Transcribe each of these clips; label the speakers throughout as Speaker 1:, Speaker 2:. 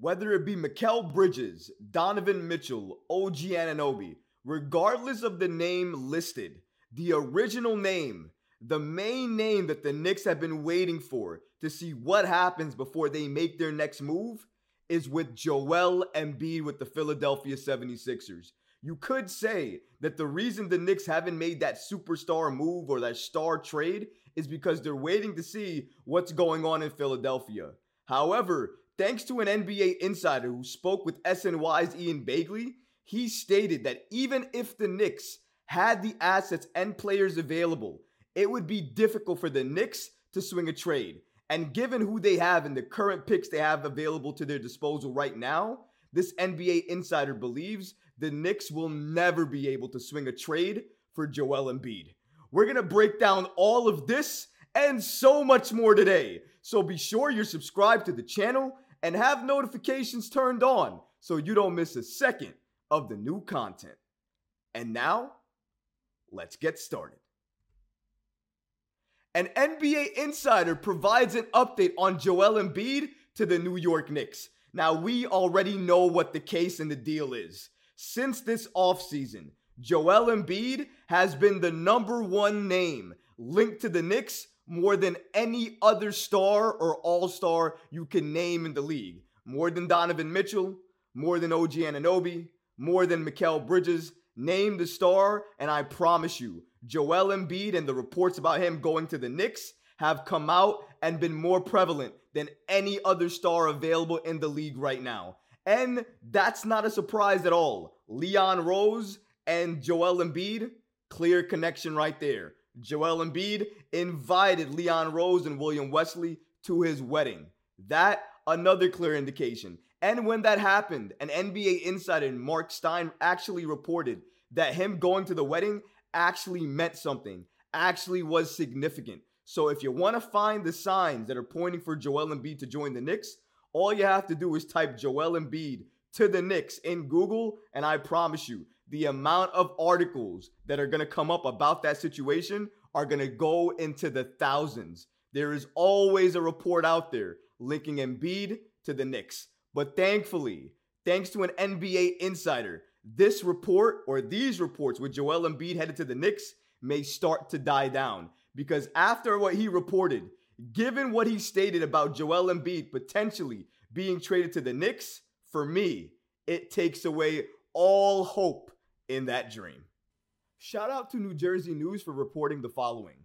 Speaker 1: Whether it be Mikal Bridges, Donovan Mitchell, OG Anunoby, regardless of the name listed, the original name, the main name that the Knicks have been waiting for to see what happens before they make their next move is with Joel Embiid with the Philadelphia 76ers. You could say that the reason the Knicks haven't made that superstar move or that star trade is because they're waiting to see what's going on in Philadelphia. However, thanks to an NBA insider who spoke with SNY's Ian Begley, he stated that even if the Knicks had the assets and players available, it would be difficult for the Knicks to swing a trade. And given who they have and the current picks they have available to their disposal right now, this NBA insider believes the Knicks will never be able to swing a trade for Joel Embiid. We're going to break down all of this and so much more today. So be sure you're subscribed to the channel and have notifications turned on so you don't miss a second of the new content. And now, let's get started. An NBA insider provides an update on Joel Embiid to the New York Knicks. Now, we already know what the case and the deal is. Since this offseason, Joel Embiid has been the number one name linked to the Knicks more than any other star or all star you can name in the league. More than Donovan Mitchell, more than OG Anunoby, more than Mikal Bridges, Name the star, and I promise you, Joel Embiid and the reports about him going to the Knicks have come out and been more prevalent than any other star available in the league right now. And that's not a surprise at all. Leon Rose and Joel Embiid, clear connection right there. Joel Embiid invited Leon Rose and William Wesley to his wedding. That another clear indication. And when that happened, an NBA insider, Mark Stein, actually reported that him going to the wedding actually meant something, actually was significant. So if you want to find the signs that are pointing for Joel Embiid to join the Knicks, all you have to do is type Joel Embiid to the Knicks in Google, and I promise you, the amount of articles that are going to come up about that situation are going to go into the thousands. There is always a report out there linking Embiid to the Knicks. But thankfully, thanks to an NBA insider, this report or these reports with Joel Embiid headed to the Knicks may start to die down because after what he reported, given what he stated about Joel Embiid potentially being traded to the Knicks, for me, it takes away all hope in that dream. Shout out to New Jersey News for reporting the following.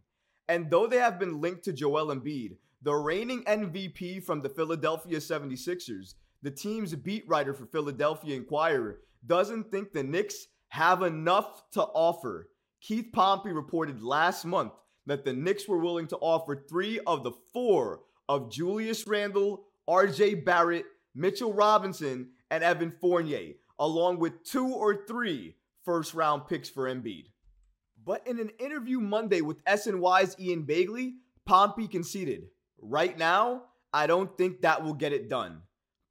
Speaker 1: And though they have been linked to Joel Embiid, the reigning MVP from the Philadelphia 76ers, the team's beat writer for Philadelphia Inquirer, doesn't think the Knicks have enough to offer. Keith Pompey reported last month that the Knicks were willing to offer three of the four of Julius Randle, RJ Barrett, Mitchell Robinson, and Evan Fournier, along with two or three first round picks for Embiid. But in an interview Monday with SNY's Ian Begley, Pompey conceded, Right now, I don't think that will get it done.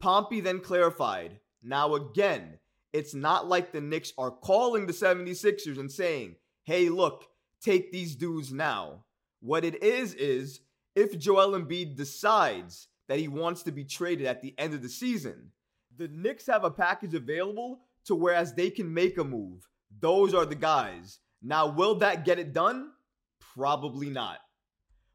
Speaker 1: Pompey then clarified, Now again, it's not like the Knicks are calling the 76ers and saying, hey, look, take these dudes now. What it is, is if Joel Embiid decides that he wants to be traded at the end of the season, the Knicks have a package available to whereas they can make a move. Those are the guys. Now, will that get it done? Probably not.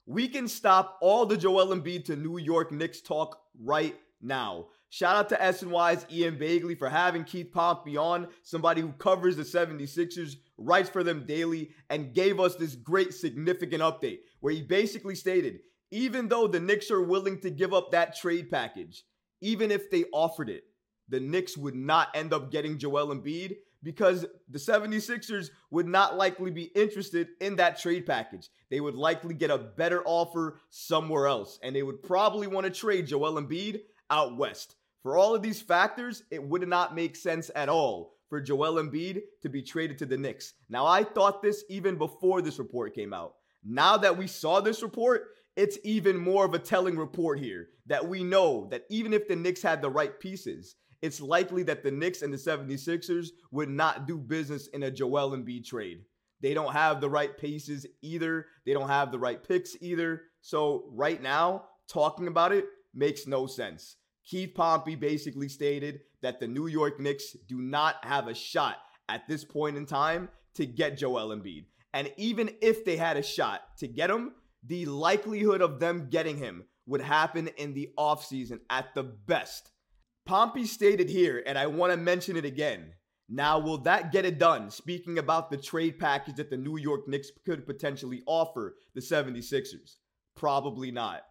Speaker 1: We can stop all the Joel Embiid to New York Knicks talk right now. Shout out to SNY's Ian Begley for having Keith Pompey on, somebody who covers the 76ers, writes for them daily, and gave us this great significant update where he basically stated even though the Knicks are willing to give up that trade package, even if they offered it, the Knicks would not end up getting Joel Embiid because the 76ers would not likely be interested in that trade package. They would likely get a better offer somewhere else, and they would probably want to trade Joel Embiid out west. For all of these factors, it would not make sense at all for Joel Embiid to be traded to the Knicks. Now, I thought this even before this report came out. Now that we saw this report, it's even more of a telling report here that we know that even if the Knicks had the right pieces, it's likely that the Knicks and the 76ers would not do business in a Joel Embiid trade. They don't have the right paces either. They don't have the right picks either. So, right now, talking about it makes no sense. Keith Pompey basically stated that the New York Knicks do not have a shot at this point in time to get Joel Embiid. And even if they had a shot to get him, the likelihood of them getting him would happen in the offseason at the best. Pompey stated here, and I want to mention it again. Now, will that get it done? Speaking about the trade package that the New York Knicks could potentially offer the 76ers. Probably not.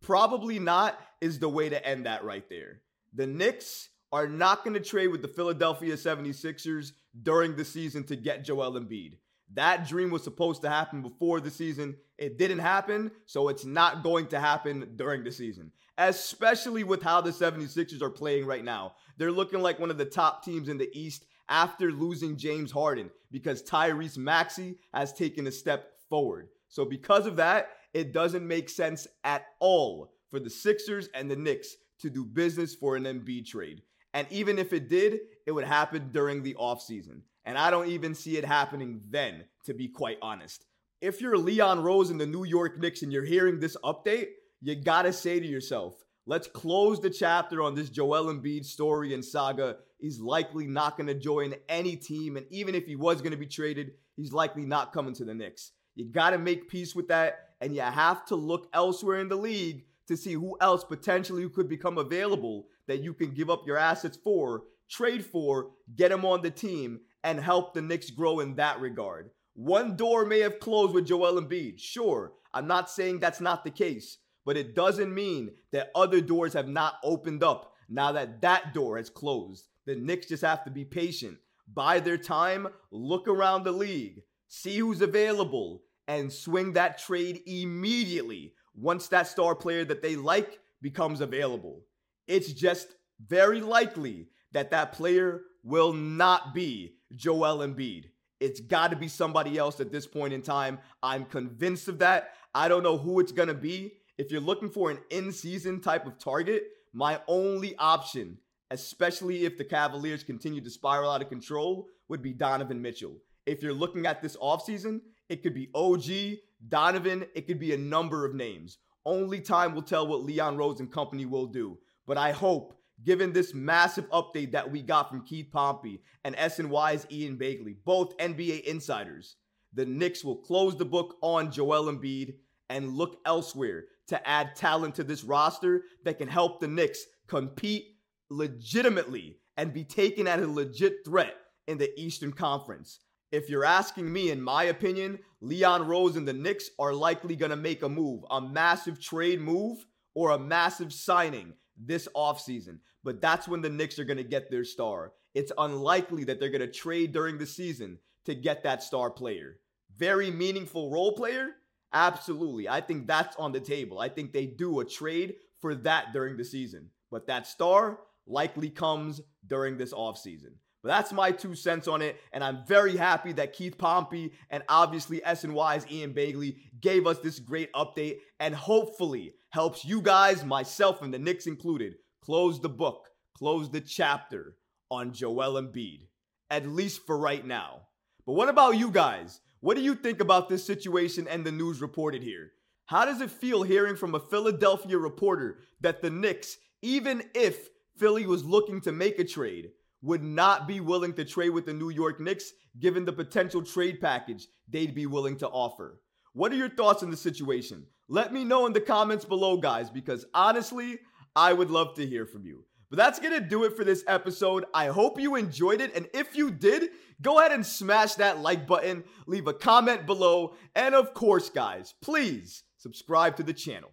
Speaker 1: Probably not is the way to end that right there. The Knicks are not going to trade with the Philadelphia 76ers during the season to get Joel Embiid. That dream was supposed to happen before the season. It didn't happen, so it's not going to happen during the season, especially with how the 76ers are playing right now. They're looking like one of the top teams in the East after losing James Harden because Tyrese Maxey has taken a step forward. So, because of that, it doesn't make sense at all for the Sixers and the Knicks to do business for an Embiid trade. And even if it did, it would happen during the offseason. And I don't even see it happening then, to be quite honest. If you're Leon Rose in the New York Knicks and you're hearing this update, you gotta say to yourself, let's close the chapter on this Joel Embiid story and saga. He's likely not gonna join any team. And even if he was gonna be traded, he's likely not coming to the Knicks. You gotta make peace with that. And you have to look elsewhere in the league to see who else potentially could become available that you can give up your assets for, trade for, get him on the team, and help the Knicks grow in that regard. One door may have closed with Joel Embiid. Sure, I'm not saying that's not the case, but it doesn't mean that other doors have not opened up now that that door has closed. The Knicks just have to be patient, buy their time, look around the league, see who's available, and swing that trade immediately once that star player that they like becomes available. It's just very likely that that player will not be Joel Embiid. It's got to be somebody else at this point in time. I'm convinced of that. I don't know who it's going to be. If you're looking for an in season type of target, my only option, especially if the Cavaliers continue to spiral out of control, would be Donovan Mitchell. If you're looking at this offseason, it could be OG, Donovan, it could be a number of names. Only time will tell what Leon Rose and company will do. But I hope given this massive update that we got from Keith Pompey and SNY's Ian Begley, both NBA insiders, the Knicks will close the book on Joel Embiid and look elsewhere to add talent to this roster that can help the Knicks compete legitimately and be taken as a legit threat in the Eastern Conference. If you're asking me, in my opinion, Leon Rose and the Knicks are likely going to make a move, a massive trade move or a massive signing this offseason. But that's when the Knicks are going to get their star. It's unlikely that they're going to trade during the season to get that star player. Very meaningful role player? Absolutely. I think that's on the table. I think they do a trade for that during the season. But that star likely comes during this offseason. But that's my two cents on it. And I'm very happy that Keith Pompey and obviously SNY's Ian Begley gave us this great update and hopefully helps you guys, myself and the Knicks included, close the book, close the chapter on Joel Embiid, at least for right now. But what about you guys? What do you think about this situation and the news reported here? How does it feel hearing from a Philadelphia reporter that the Knicks, even if Philly was looking to make a trade, would not be willing to trade with the New York Knicks given the potential trade package they'd be willing to offer? What are your thoughts on the situation? Let me know in the comments below, guys, because honestly, I would love to hear from you. But that's gonna do it for this episode. I hope you enjoyed it. And if you did, go ahead and smash that like button, leave a comment below, and of course, guys, please subscribe to the channel.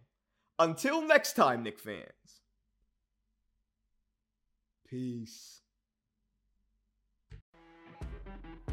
Speaker 1: Until next time, Knick fans. Peace.